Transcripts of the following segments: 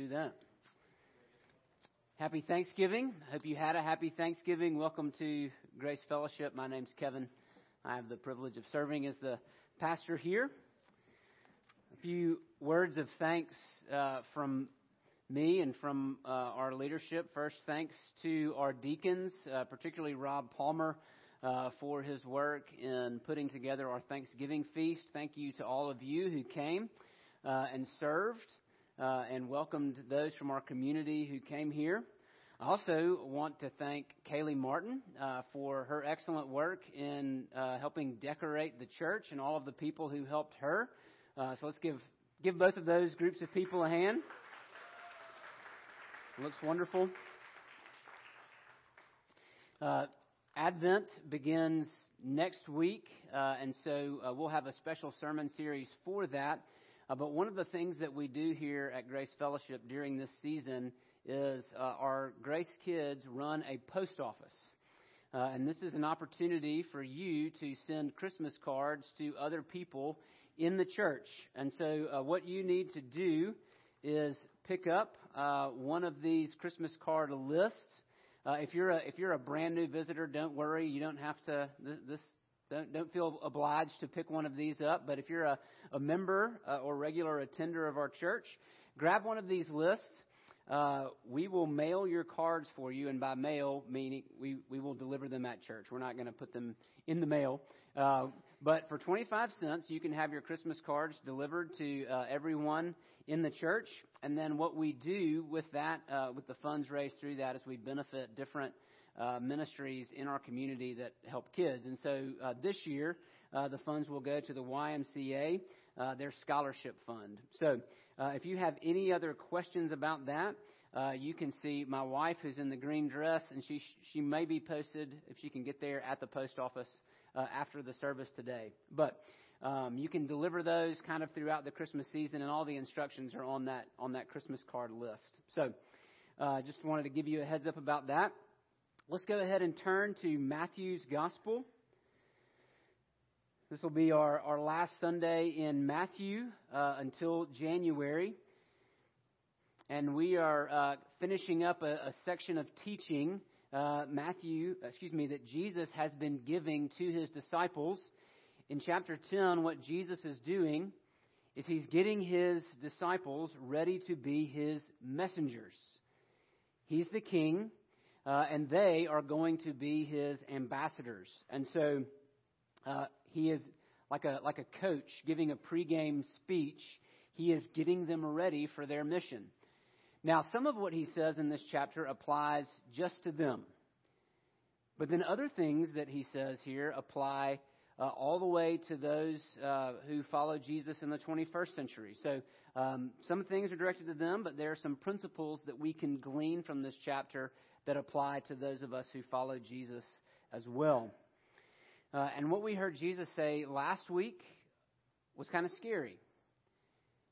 do that. Happy Thanksgiving. Hope you had a happy Thanksgiving. Welcome to Grace Fellowship. My name's Kevin. I have the privilege of serving as the pastor here. A few words of thanks uh, from me and from uh, our leadership. First, thanks to our deacons, uh, particularly Rob Palmer, uh, for his work in putting together our Thanksgiving feast. Thank you to all of you who came uh, and served uh, and welcomed those from our community who came here. I also want to thank Kaylee Martin uh, for her excellent work in uh, helping decorate the church and all of the people who helped her. Uh, so let's give give both of those groups of people a hand. It looks wonderful. Uh, Advent begins next week, uh, and so we'll have a special sermon series for that. Uh, but one of the things that we do here at Grace Fellowship during this season is uh, our Grace Kids run a post office. Uh, and this is an opportunity for you to send Christmas cards to other people in the church. And so, uh, what you need to do is pick up uh, one of these Christmas card lists. Uh, if you're a if you're a brand new visitor, don't worry. You don't have to. This, this don't, don't feel obliged to pick one of these up. But if you're a, a member uh, or regular attender of our church, grab one of these lists uh, we will mail your cards for you, and by mail, meaning we, we will deliver them at church. We're not going to put them in the mail. Uh, but for 25 cents, you can have your Christmas cards delivered to uh, everyone in the church. And then what we do with that, uh, with the funds raised through that, is we benefit different uh, ministries in our community that help kids. And so uh, this year, uh, the funds will go to the YMCA, uh, their scholarship fund. So uh, if you have any other questions about that, uh, you can see my wife who's in the green dress, and she she may be posted if she can get there at the post office uh, after the service today. But um, you can deliver those kind of throughout the Christmas season, and all the instructions are on that on that Christmas card list. So, uh, just wanted to give you a heads up about that. Let's go ahead and turn to Matthew's Gospel. This will be our, our last Sunday in Matthew uh, until January. And we are uh, finishing up a, a, section of teaching, uh, Matthew, excuse me, that Jesus has been giving to his disciples. In chapter 10, what Jesus is doing is he's getting his disciples ready to be his messengers. He's the king, uh, and they are going to be his ambassadors. And so, uh, he is like a, like a coach giving a pregame speech. He is getting them ready for their mission. Now, some of what he says in this chapter applies just to them. But then other things that he says here apply uh, all the way to those uh, who follow Jesus in the 21st century. So um, some things are directed to them, but there are some principles that we can glean from this chapter that apply to those of us who follow Jesus as well. Uh, and what we heard Jesus say last week was kind of scary.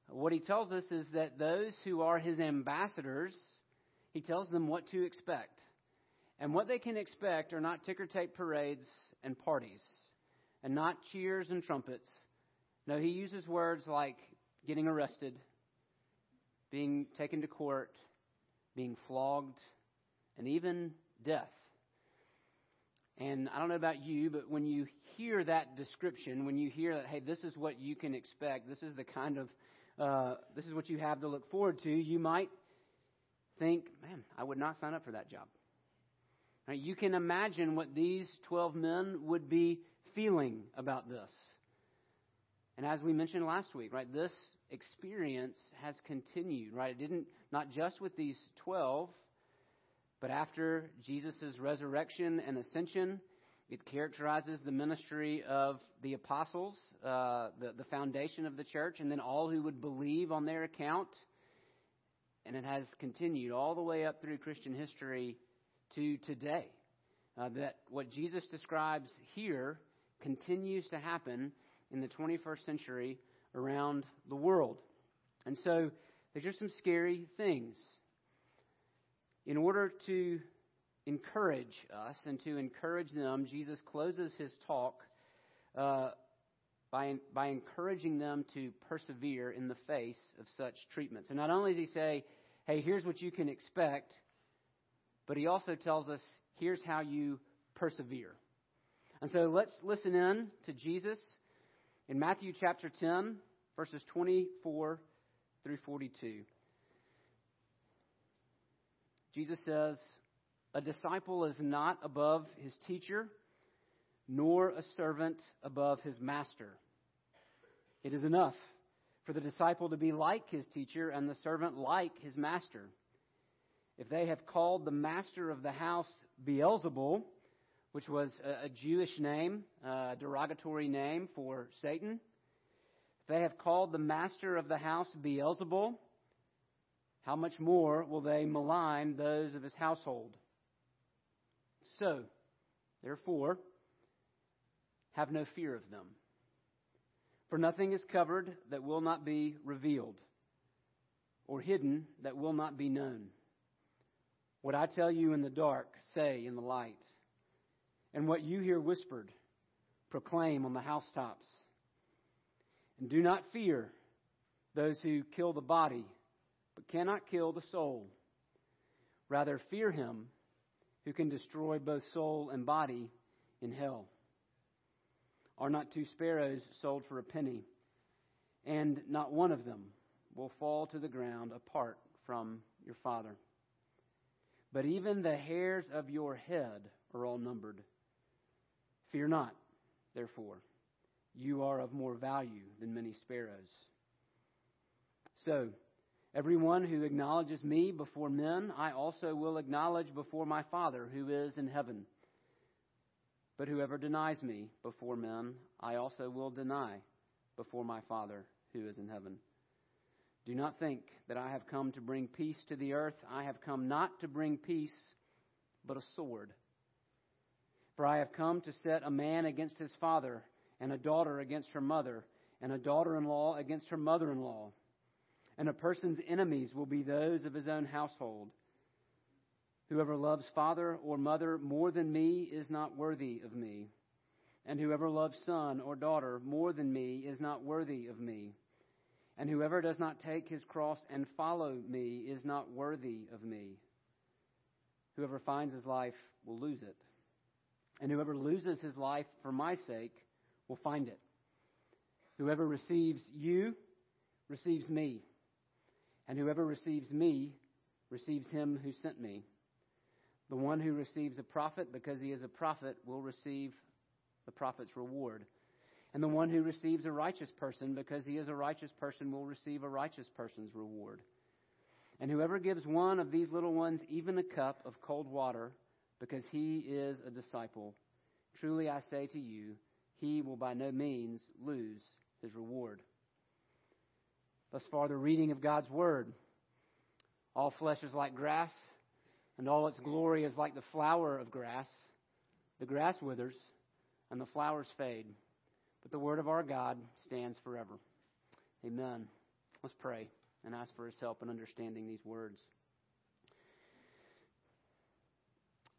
What he tells us is that those who are his ambassadors, he tells them what to expect. And what they can expect are not ticker tape parades and parties, and not cheers and trumpets. No, he uses words like getting arrested, being taken to court, being flogged, and even death. And I don't know about you, but when you hear that description, when you hear that, hey, this is what you can expect, this is the kind of, uh, this is what you have to look forward to, you might think, man, I would not sign up for that job. You can imagine what these 12 men would be feeling about this. And as we mentioned last week, right, this experience has continued, right? It didn't, not just with these 12, but after Jesus' resurrection and ascension, it characterizes the ministry of the apostles, uh, the, the foundation of the church, and then all who would believe on their account. And it has continued all the way up through Christian history to today. Uh, that what Jesus describes here continues to happen in the 21st century around the world. And so there's just some scary things in order to encourage us and to encourage them, Jesus closes his talk uh, by, by encouraging them to persevere in the face of such treatment. So not only does he say, hey, here's what you can expect, but he also tells us, here's how you persevere. And so let's listen in to Jesus in Matthew chapter 10, verses 24 through 42. Jesus says, A disciple is not above his teacher, nor a servant above his master. It is enough for the disciple to be like his teacher and the servant like his master. If they have called the master of the house Beelzebul, which was a, Jewish name, a derogatory name for Satan, if they have called the master of the house Beelzebul, how much more will they malign those of his household? So, therefore, have no fear of them. For nothing is covered that will not be revealed, or hidden that will not be known. What I tell you in the dark, say in the light. And what you hear whispered, proclaim on the housetops. And do not fear those who kill the body, but cannot kill the soul. Rather, fear him who can destroy both soul and body in hell. Are not two sparrows sold for a penny? And not one of them will fall to the ground apart from your Father. But even the hairs of your head are all numbered. Fear not, therefore. You are of more value than many sparrows. So, everyone who acknowledges me before men, I also will acknowledge before my Father who is in heaven. But whoever denies me before men, I also will deny before my Father who is in heaven. Do not think that I have come to bring peace to the earth. I have come not to bring peace, but a sword. For I have come to set a man against his father, and a daughter against her mother, and a daughter in law against her mother in law. And a person's enemies will be those of his own household. Whoever loves father or mother more than me is not worthy of me. And whoever loves son or daughter more than me is not worthy of me. And whoever does not take his cross and follow me is not worthy of me. Whoever finds his life will lose it. And whoever loses his life for my sake will find it. Whoever receives you receives me. And whoever receives me receives him who sent me. The one who receives a prophet because he is a prophet will receive the prophet's reward. And the one who receives a righteous person because he is a righteous person will receive a righteous person's reward. And whoever gives one of these little ones even a cup of cold water because he is a disciple, truly I say to you, he will by no means lose his reward. Thus far, the reading of God's word. All flesh is like grass and all its glory is like the flower of grass. The grass withers, and the flowers fade, but the word of our God stands forever. Amen. Let's pray and ask for his help in understanding these words.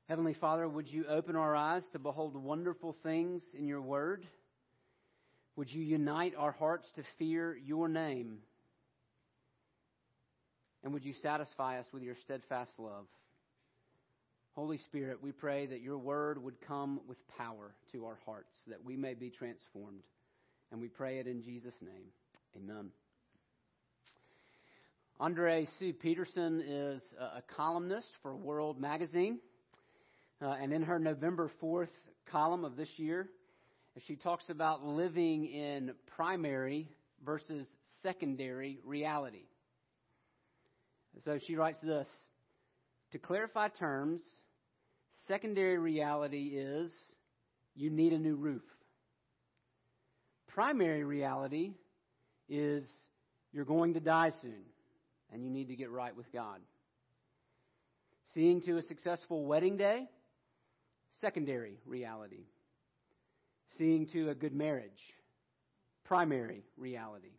Heavenly Father, would you open our eyes to behold wonderful things in your word? Would you unite our hearts to fear your name? And would you satisfy us with your steadfast love? Holy Spirit, we pray that your word would come with power to our hearts, that we may be transformed. And we pray it in Jesus' name. Amen. Andrée Seu Peterson is a columnist for World Magazine. Uh, and in her November 4th column of this year, she talks about living in primary versus secondary reality. So she writes this To clarify terms, Secondary reality is you need a new roof. Primary reality is you're going to die soon and you need to get right with God. Seeing to a successful wedding day, secondary reality. Seeing to a good marriage, primary reality.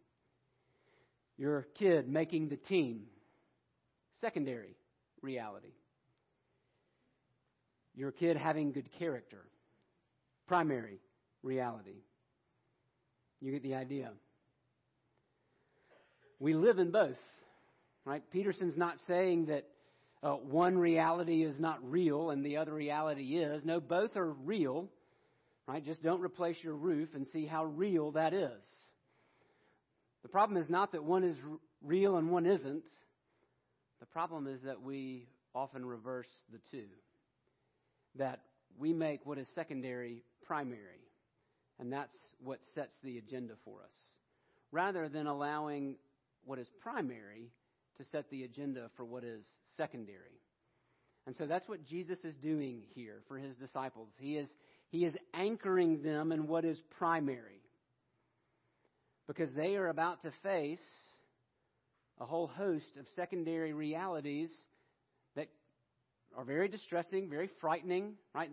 Your kid making the team, secondary reality. Your kid having good character. Primary reality. You get the idea. We live in both. Right? Peterson's not saying that uh, one reality is not real and the other reality is. No, both are real. Right? Just don't replace your roof and see how real that is. The problem is not that one is real and one isn't. The problem is that we often reverse the two. That we make what is secondary primary. And that's what sets the agenda for us. Rather than allowing what is primary to set the agenda for what is secondary. And so that's what Jesus is doing here for his disciples. He is, he is anchoring them in what is primary. Because they are about to face a whole host of secondary realities that are very distressing, very frightening, right?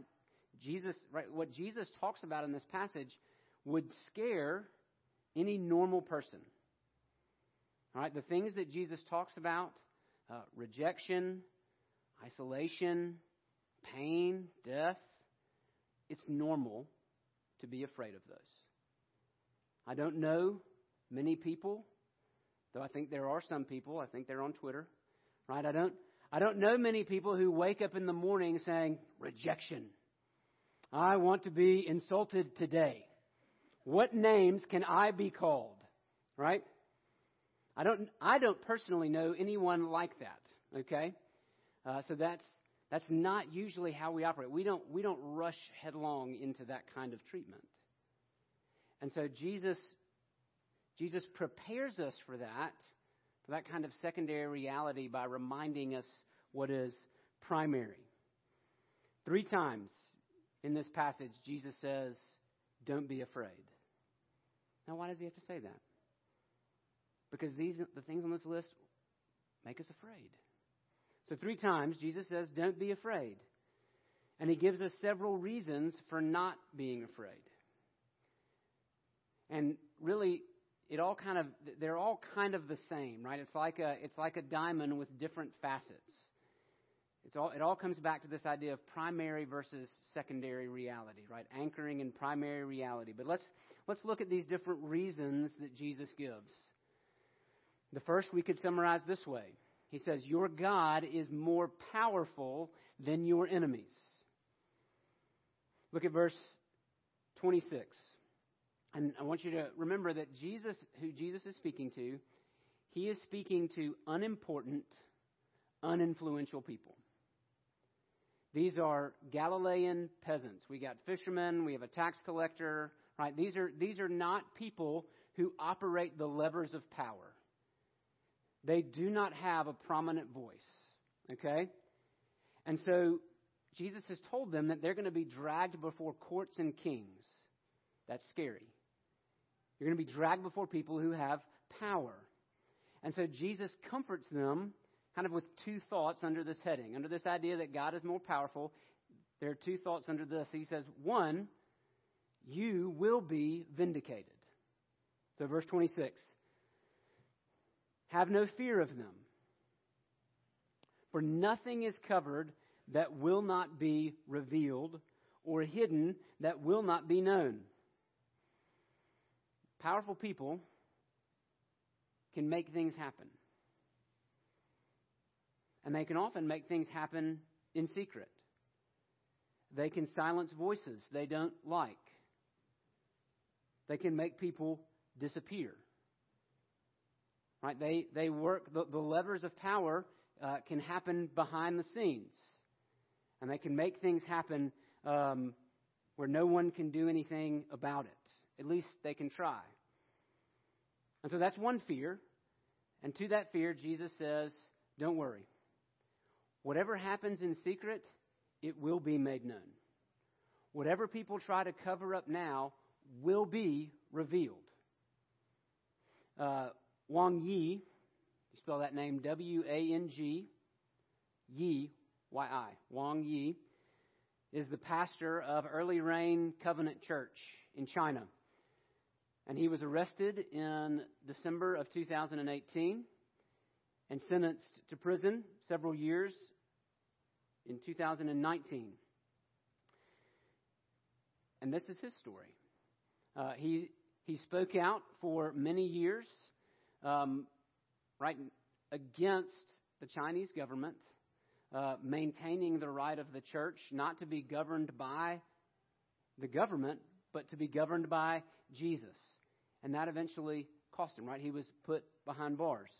Jesus, right, what Jesus talks about in this passage would scare any normal person. All right, the things that Jesus talks about uh, rejection, isolation, pain, death it's normal to be afraid of those. I don't know many people, though I think there are some people, I think they're on Twitter, right? I don't, I don't know many people who wake up in the morning saying, rejection. I want to be insulted today. What names can I be called? Right? I don't, I don't personally know anyone like that. Okay? Uh, so that's, that's not usually how we operate. We don't, we don't rush headlong into that kind of treatment. And so Jesus, Jesus prepares us for that, for that kind of secondary reality by reminding us what is primary. Three times in this passage, Jesus says, Don't be afraid. Now, why does he have to say that? Because these, the things on this list make us afraid. So, three times, Jesus says, Don't be afraid. And he gives us several reasons for not being afraid. And really, it all kind of, they're all kind of the same, right? It's like a, it's like a diamond with different facets. It's all, it all comes back to this idea of primary versus secondary reality, right? Anchoring in primary reality. But let's, let's look at these different reasons that Jesus gives. The first we could summarize this way He says, Your God is more powerful than your enemies. Look at verse 26. And I want you to remember that Jesus, who Jesus is speaking to, he is speaking to unimportant, uninfluential people. These are Galilean peasants. We got fishermen, we have a tax collector, right? These are, these are not people who operate the levers of power. They do not have a prominent voice, okay? And so Jesus has told them that they're going to be dragged before courts and kings. That's scary. You're going to be dragged before people who have power. And so Jesus comforts them kind of with two thoughts under this heading. Under this idea that God is more powerful, there are two thoughts under this. He says, one, you will be vindicated. So, verse 26 Have no fear of them, for nothing is covered that will not be revealed, or hidden that will not be known. Powerful people can make things happen. And they can often make things happen in secret. They can silence voices they don't like. They can make people disappear. Right? They, they work, the, the levers of power uh, can happen behind the scenes. And they can make things happen um, where no one can do anything about it. At least they can try. And so that's one fear. And to that fear, Jesus says, Don't worry. Whatever happens in secret, it will be made known. Whatever people try to cover up now will be revealed. Uh, Wang Yi, you spell that name W A N G, Yi, Y I, Wang Yi, is the pastor of Early Rain Covenant Church in China. And he was arrested in December of 2018 and sentenced to prison several years in 2019. And this is his story. Uh, he, he spoke out for many years, um, right, against the Chinese government, uh, maintaining the right of the church not to be governed by the government, but to be governed by Jesus. And that eventually cost him, right? He was put behind bars.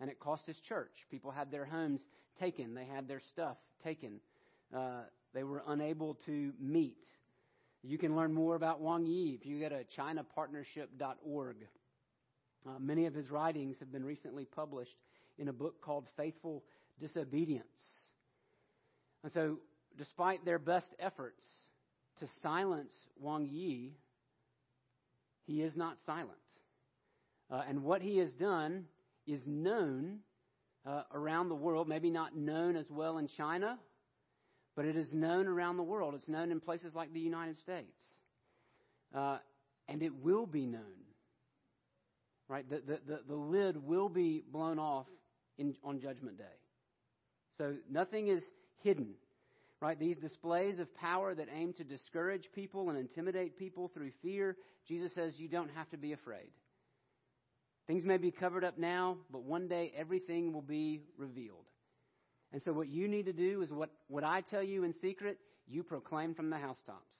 And it cost his church. People had their homes taken, they had their stuff taken. Uh, they were unable to meet. You can learn more about Wang Yi if you go to chinapartnership.org. Uh, many of his writings have been recently published in a book called Faithful Disobedience. And so, despite their best efforts to silence Wang Yi, he is not silent. Uh, and what he has done is known uh, around the world, maybe not known as well in China, but it is known around the world. It's known in places like the United States. Uh, and it will be known. Right? The, the, the, the lid will be blown off in, on Judgment Day. So nothing is hidden. Right? These displays of power that aim to discourage people and intimidate people through fear, Jesus says you don't have to be afraid. Things may be covered up now, but one day everything will be revealed. And so, what you need to do is what, what I tell you in secret, you proclaim from the housetops.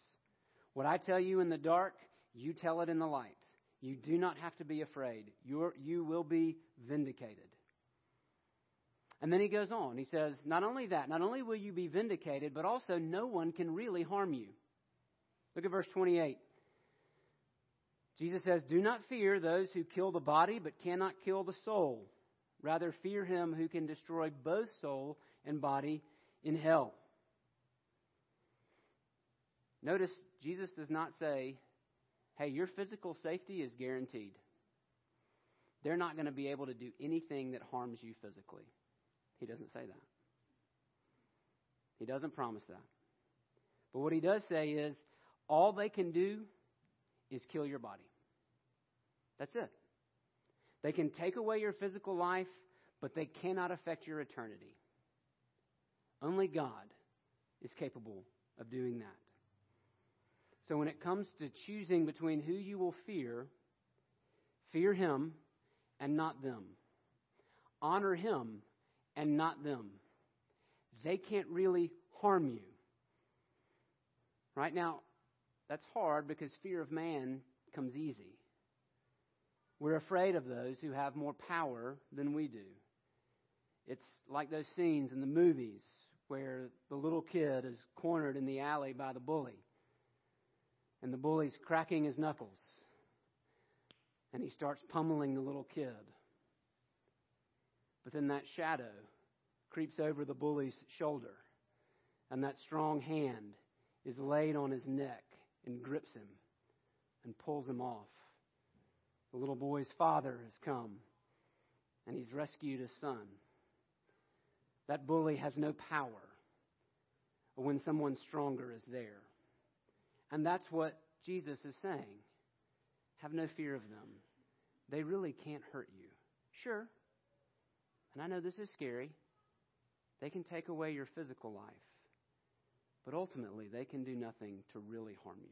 What I tell you in the dark, you tell it in the light. You do not have to be afraid. You're, you will be vindicated. And then he goes on. He says, Not only that, not only will you be vindicated, but also no one can really harm you. Look at verse 28. Jesus says, Do not fear those who kill the body, but cannot kill the soul. Rather, fear him who can destroy both soul and body in hell. Notice, Jesus does not say, Hey, your physical safety is guaranteed. They're not going to be able to do anything that harms you physically. He doesn't say that. He doesn't promise that. But what he does say is all they can do is kill your body. That's it. They can take away your physical life, but they cannot affect your eternity. Only God is capable of doing that. So when it comes to choosing between who you will fear, fear Him and not them. Honor Him and not them. They can't really harm you. Right now, that's hard because fear of man comes easy. We're afraid of those who have more power than we do. It's like those scenes in the movies where the little kid is cornered in the alley by the bully, and the bully's cracking his knuckles, and he starts pummeling the little kid. But then that shadow creeps over the bully's shoulder, and that strong hand is laid on his neck and grips him and pulls him off. The little boy's father has come, and he's rescued his son. That bully has no power when someone stronger is there. And that's what Jesus is saying. Have no fear of them. They really can't hurt you. Sure, and I know this is scary, they can take away your physical life. But ultimately, they can do nothing to really harm you.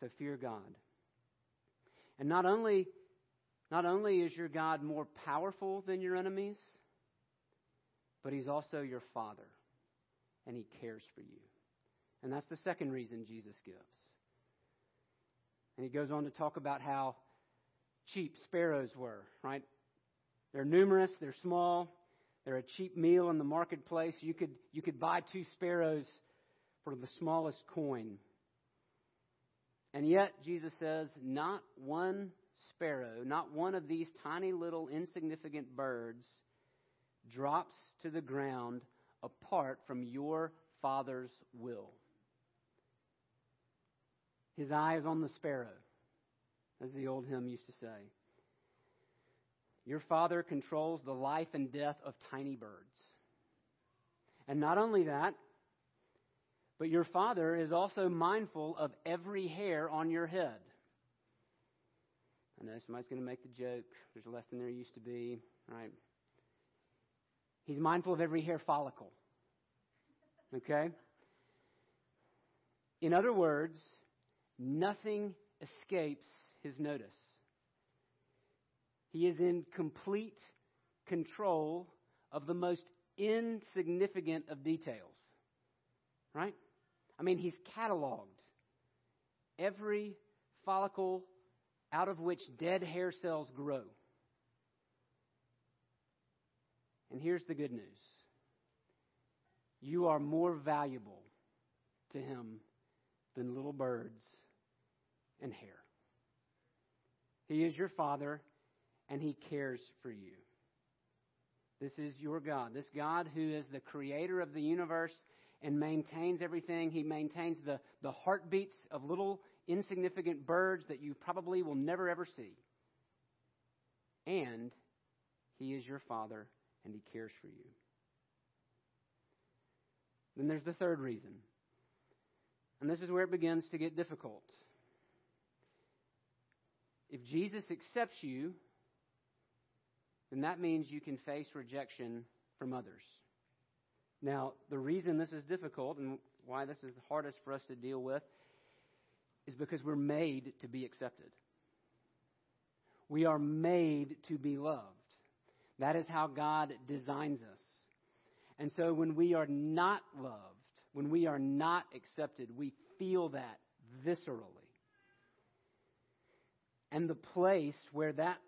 So fear God. And not only, not only is your God more powerful than your enemies, but He's also your Father, and He cares for you. And that's the second reason Jesus gives. And He goes on to talk about how cheap sparrows were, right? They're numerous, they're small, they're a cheap meal in the marketplace. You could, you could buy two sparrows for the smallest coin. And yet, Jesus says, not one sparrow, not one of these tiny little insignificant birds drops to the ground apart from your Father's will. His eye is on the sparrow, as the old hymn used to say. Your Father controls the life and death of tiny birds. And not only that, but your Father is also mindful of every hair on your head. I know somebody's going to make the joke. There's less than there used to be, right? He's mindful of every hair follicle. Okay? In other words, nothing escapes his notice. He is in complete control of the most insignificant of details. Right? I mean, he's cataloged every follicle out of which dead hair cells grow. And here's the good news you are more valuable to him than little birds and hair. He is your Father, and He cares for you. This is your God. This God who is the creator of the universe and maintains everything. He maintains the, the heartbeats of little insignificant birds that you probably will never ever see. And He is your Father, and He cares for you. Then there's the third reason. And this is where it begins to get difficult. If Jesus accepts you, then that means you can face rejection from others. Now, the reason this is difficult and why this is the hardest for us to deal with is because we're made to be accepted. We are made to be loved. That is how God designs us. And so when we are not loved, when we are not accepted, we feel that viscerally. And the place where that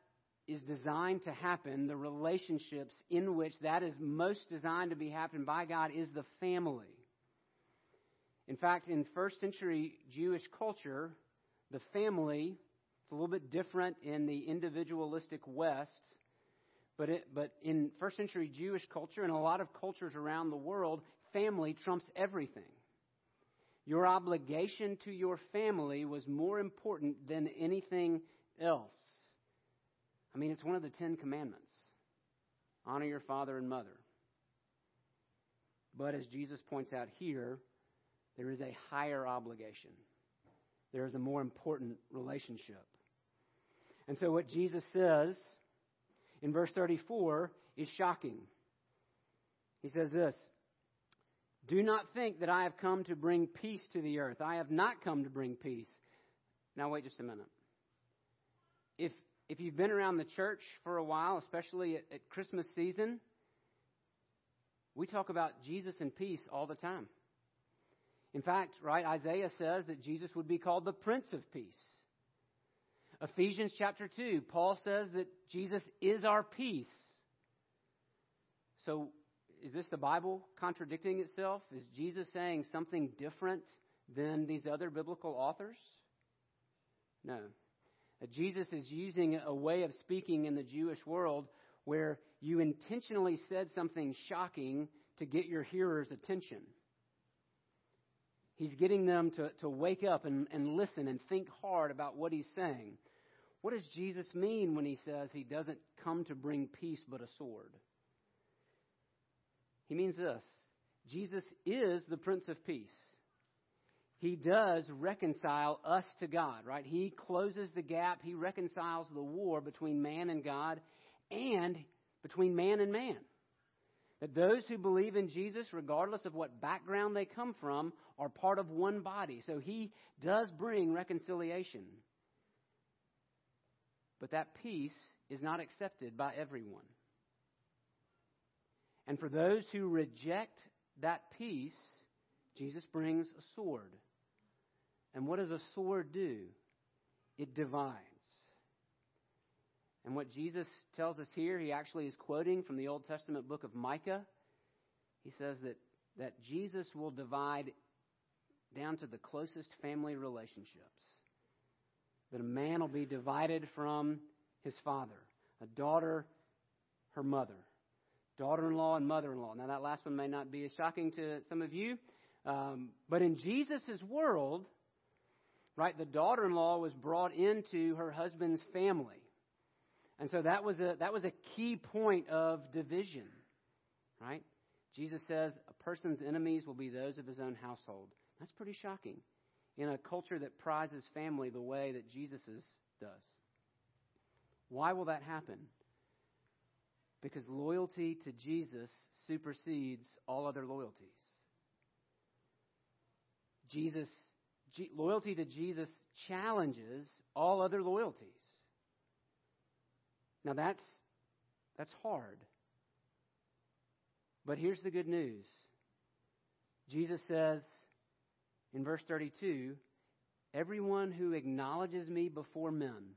is designed to happen, the relationships in which that is most designed to be happened by God, is the family. In fact, in first century Jewish culture, the family is a little bit different in the individualistic West, but, it, but in first century Jewish culture and a lot of cultures around the world, family trumps everything. Your obligation to your family was more important than anything else. I mean, it's one of the Ten Commandments honor your father and mother. But as Jesus points out here, there is a higher obligation, there is a more important relationship. And so, what Jesus says in verse 34 is shocking. He says this Do not think that I have come to bring peace to the earth. I have not come to bring peace. Now, wait just a minute. If, if you've been around the church for a while, especially at, at Christmas season, we talk about Jesus and peace all the time. In fact, right, Isaiah says that Jesus would be called the Prince of Peace. Ephesians chapter 2, Paul says that Jesus is our peace. So, is this the Bible contradicting itself? Is Jesus saying something different than these other biblical authors? No. Uh, Jesus is using a way of speaking in the Jewish world where you intentionally said something shocking to get your hearer's attention. He's getting them to, to wake up and, and listen and think hard about what he's saying. What does Jesus mean when he says he doesn't come to bring peace but a sword? He means this Jesus is the Prince of Peace he does reconcile us to God, right? He closes the gap. He reconciles the war between man and God and between man and man. That those who believe in Jesus, regardless of what background they come from, are part of one body. So he does bring reconciliation. But that peace is not accepted by everyone. And for those who reject that peace, Jesus brings a sword. And what does a sword do? It divides. And what Jesus tells us here, he actually is quoting from the Old Testament book of Micah. He says that, that Jesus will divide down to the closest family relationships. That a man will be divided from his father, a daughter, her mother, daughter in law, and mother in law. Now, that last one may not be as shocking to some of you, um, but in Jesus' world, right? The daughter in law was brought into her husband's family. And so that was a, that was a key point of division, right? Jesus says a person's enemies will be those of his own household. That's pretty shocking in a culture that prizes family the way that Jesus's does. Why will that happen? Because loyalty to Jesus supersedes all other loyalties. Jesus loyalty to Jesus challenges all other loyalties. Now, that's That's hard. But here's the good news Jesus says in verse 32 Everyone who acknowledges me before men,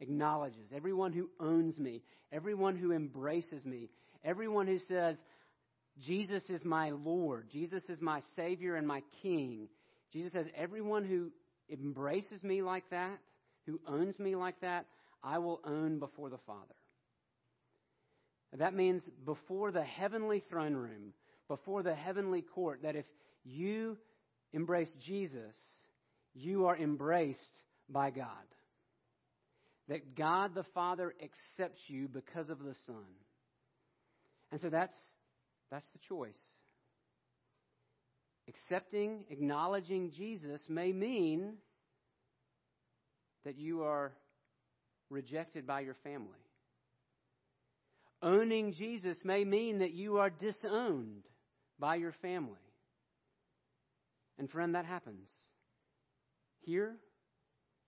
acknowledges, everyone who owns me, everyone who embraces me, everyone who says, Jesus is my Lord, Jesus is my Savior and my King. Jesus says, everyone who embraces me like that, who owns me like that, I will own before the Father. That means before the heavenly throne room, before the heavenly court, that if you embrace Jesus, you are embraced by God. That God the Father accepts you because of the Son. And so that's, that's the choice. Accepting, acknowledging Jesus may mean that you are rejected by your family. Owning Jesus may mean that you are disowned by your family. And friend, that happens. Here,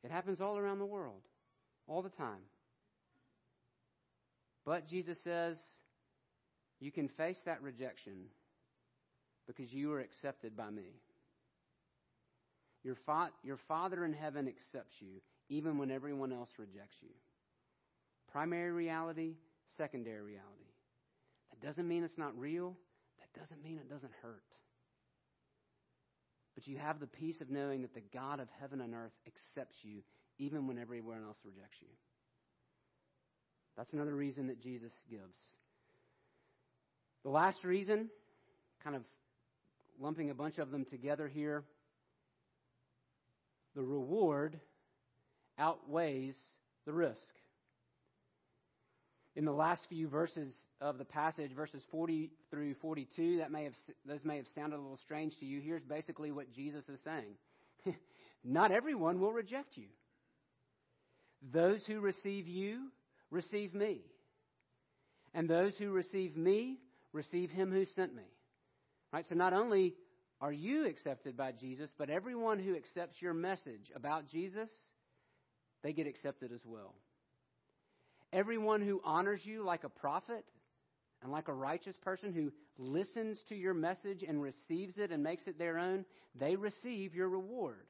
it happens all around the world, all the time. But Jesus says, you can face that rejection because you are accepted by me. Your, fa- your Father in heaven accepts you even when everyone else rejects you. Primary reality, secondary reality. That doesn't mean it's not real. That doesn't mean it doesn't hurt. But you have the peace of knowing that the God of heaven and earth accepts you even when everyone else rejects you. That's another reason that Jesus gives. The last reason, kind of lumping a bunch of them together here, the reward outweighs the risk. In the last few verses of the passage, verses 40 through 42, that may have, those may have sounded a little strange to you. Here's basically what Jesus is saying Not everyone will reject you. Those who receive you receive me. And those who receive me receive him who sent me. Right? So not only are you accepted by Jesus, but everyone who accepts your message about Jesus, they get accepted as well. Everyone who honors you like a prophet and like a righteous person who listens to your message and receives it and makes it their own, they receive your reward.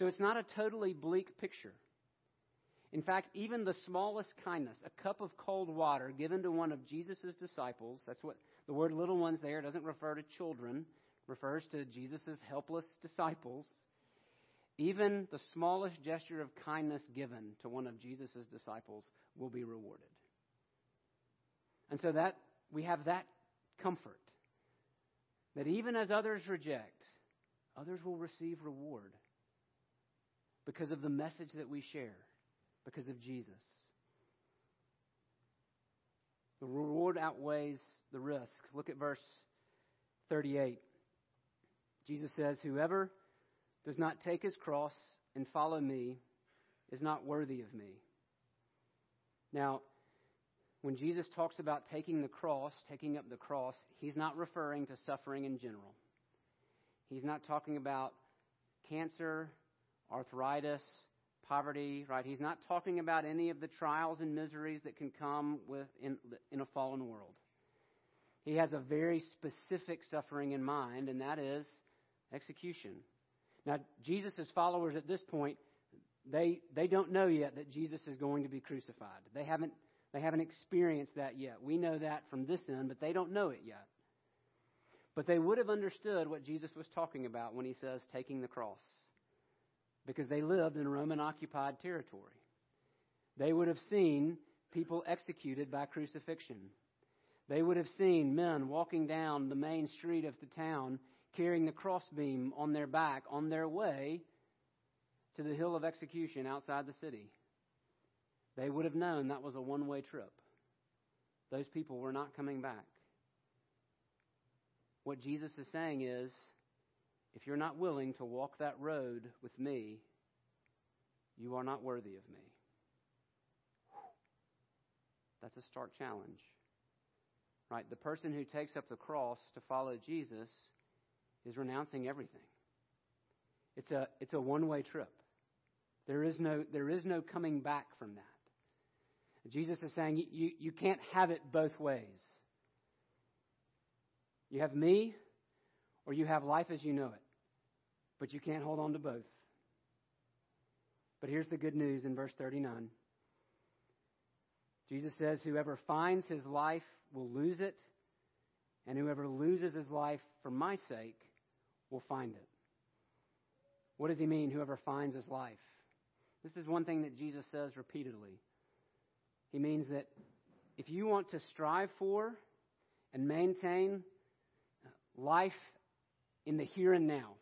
So it's not a totally bleak picture. In fact, even the smallest kindness, a cup of cold water given to one of Jesus' disciples, that's what the word little ones there doesn't refer to children, refers to Jesus' helpless disciples. Even the smallest gesture of kindness given to one of Jesus' disciples will be rewarded. And so that we have that comfort that even as others reject, others will receive reward because of the message that we share, because of Jesus. The reward outweighs the risk. Look at verse 38. Jesus says, Whoever does not take his cross and follow me is not worthy of me. Now, when Jesus talks about taking the cross, taking up the cross, he's not referring to suffering in general. He's not talking about cancer, arthritis, poverty, right? He's not talking about any of the trials and miseries that can come with in, in a fallen world. He has a very specific suffering in mind, and that is execution. Now, Jesus' followers at this point, they, they don't know yet that Jesus is going to be crucified. They haven't, they haven't experienced that yet. We know that from this end, but they don't know it yet. But they would have understood what Jesus was talking about when he says taking the cross, because they lived in Roman occupied territory. They would have seen people executed by crucifixion. They would have seen men walking down the main street of the town carrying the crossbeam on their back on their way to the hill of execution outside the city. They would have known that was a one way trip. Those people were not coming back. What Jesus is saying is if you're not willing to walk that road with me, you are not worthy of me. That's a stark challenge. Right? The person who takes up the cross to follow Jesus is renouncing everything. It's a, it's a one way trip. There is, no, there is no coming back from that. Jesus is saying you, you can't have it both ways. You have me, or you have life as you know it. But you can't hold on to both. But here's the good news in verse 39. Jesus says, Whoever finds his life will lose it, and whoever loses his life for my sake will find it. What does he mean, whoever finds his life? This is one thing that Jesus says repeatedly. He means that if you want to strive for and maintain life in the here and now,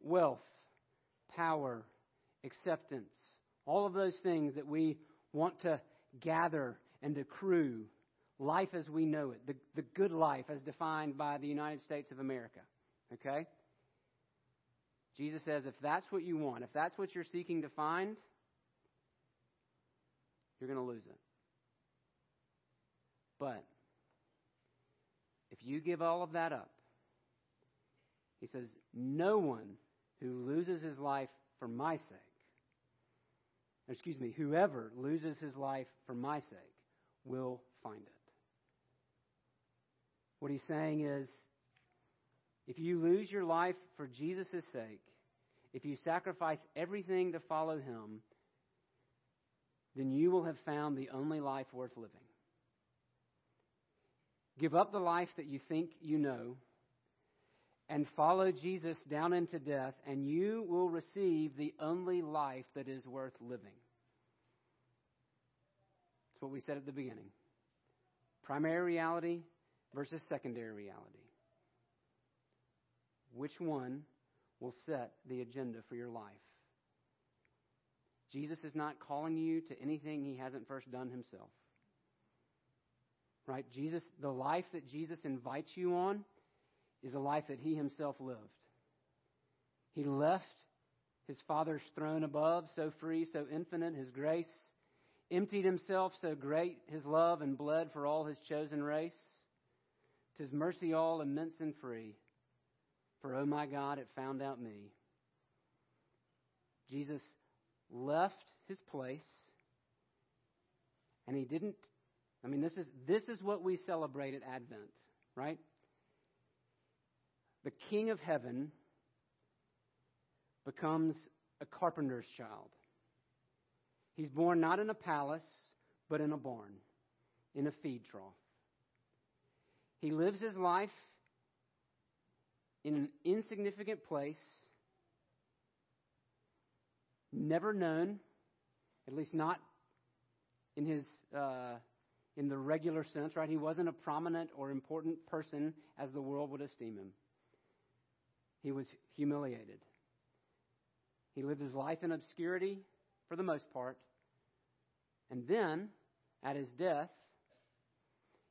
wealth, power, acceptance, all of those things that we want to gather and accrue, life as we know it, the, the good life as defined by the United States of America. Okay? Jesus says if that's what you want, if that's what you're seeking to find, you're going to lose it. But if you give all of that up, he says, no one who loses his life for my sake, excuse me, whoever loses his life for my sake will find it. What he's saying is, if you lose your life for Jesus' sake, if you sacrifice everything to follow him, then you will have found the only life worth living. Give up the life that you think you know and follow Jesus down into death, and you will receive the only life that is worth living. That's what we said at the beginning primary reality versus secondary reality. Which one will set the agenda for your life? Jesus is not calling you to anything he hasn't first done himself. Right? Jesus, the life that Jesus invites you on is a life that he himself lived. He left his Father's throne above, so free, so infinite, his grace, emptied himself, so great his love, and bled for all his chosen race. Tis mercy all immense and free, for oh my God, it found out me. Jesus left his place and he didn't I mean this is this is what we celebrate at Advent, right? The king of heaven becomes a carpenter's child. He's born not in a palace, but in a barn, in a feed trough. He lives his life in an insignificant place never known, at least not in his uh, in the regular sense, right? He wasn't a prominent or important person as the world would esteem him. He was humiliated. He lived his life in obscurity for the most part. And then, at his death,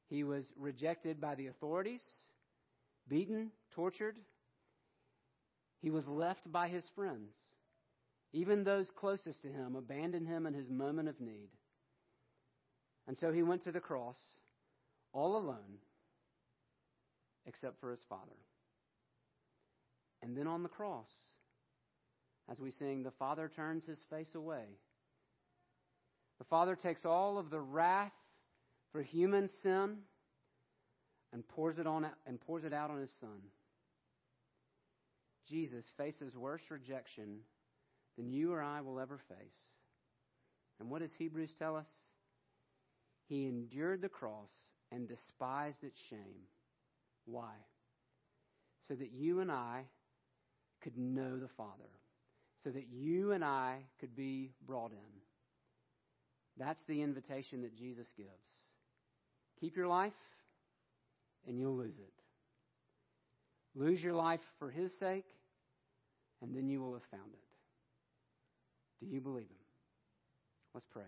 he was rejected by the authorities, beaten, tortured. He was left by his friends. Even those closest to him abandoned him in his moment of need. And so he went to the cross all alone, except for his Father. And then on the cross, as we sing, the Father turns his face away. The Father takes all of the wrath for human sin and pours it on and pours it out on his son. Jesus faces worse rejection than you or I will ever face. And what does Hebrews tell us? He endured the cross and despised its shame. Why? So that you and I could know the Father, so that you and I could be brought in. That's the invitation that Jesus gives. Keep your life, and you'll lose it. Lose your life for His sake, and then you will have found it. Do you believe him? Let's pray.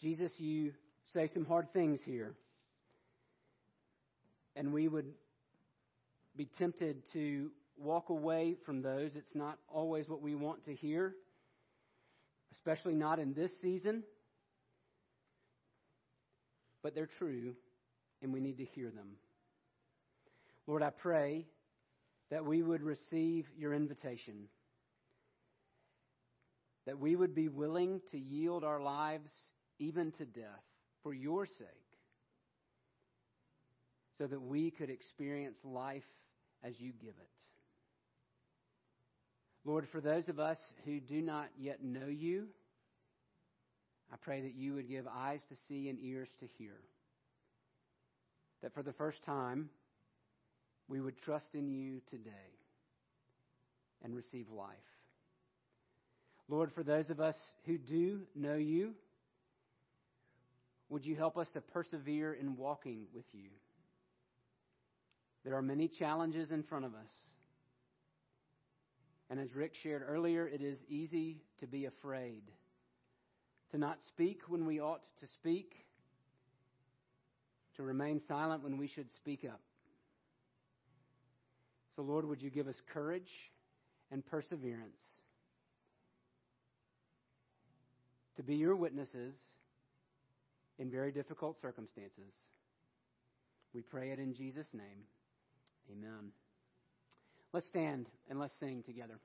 Jesus, you say some hard things here. And we would be tempted to walk away from those. It's not always what we want to hear, especially not in this season. But they're true, and we need to hear them. Lord, I pray that we would receive your invitation, that we would be willing to yield our lives even to death for your sake, so that we could experience life as you give it. Lord, for those of us who do not yet know you, I pray that you would give eyes to see and ears to hear. That for the first time, we would trust in you today and receive life. Lord, for those of us who do know you, would you help us to persevere in walking with you? There are many challenges in front of us. And as Rick shared earlier, it is easy to be afraid, to not speak when we ought to speak, to remain silent when we should speak up. So, Lord, would you give us courage and perseverance to be your witnesses in very difficult circumstances? We pray it in Jesus' name. Amen. Let's stand and let's sing together.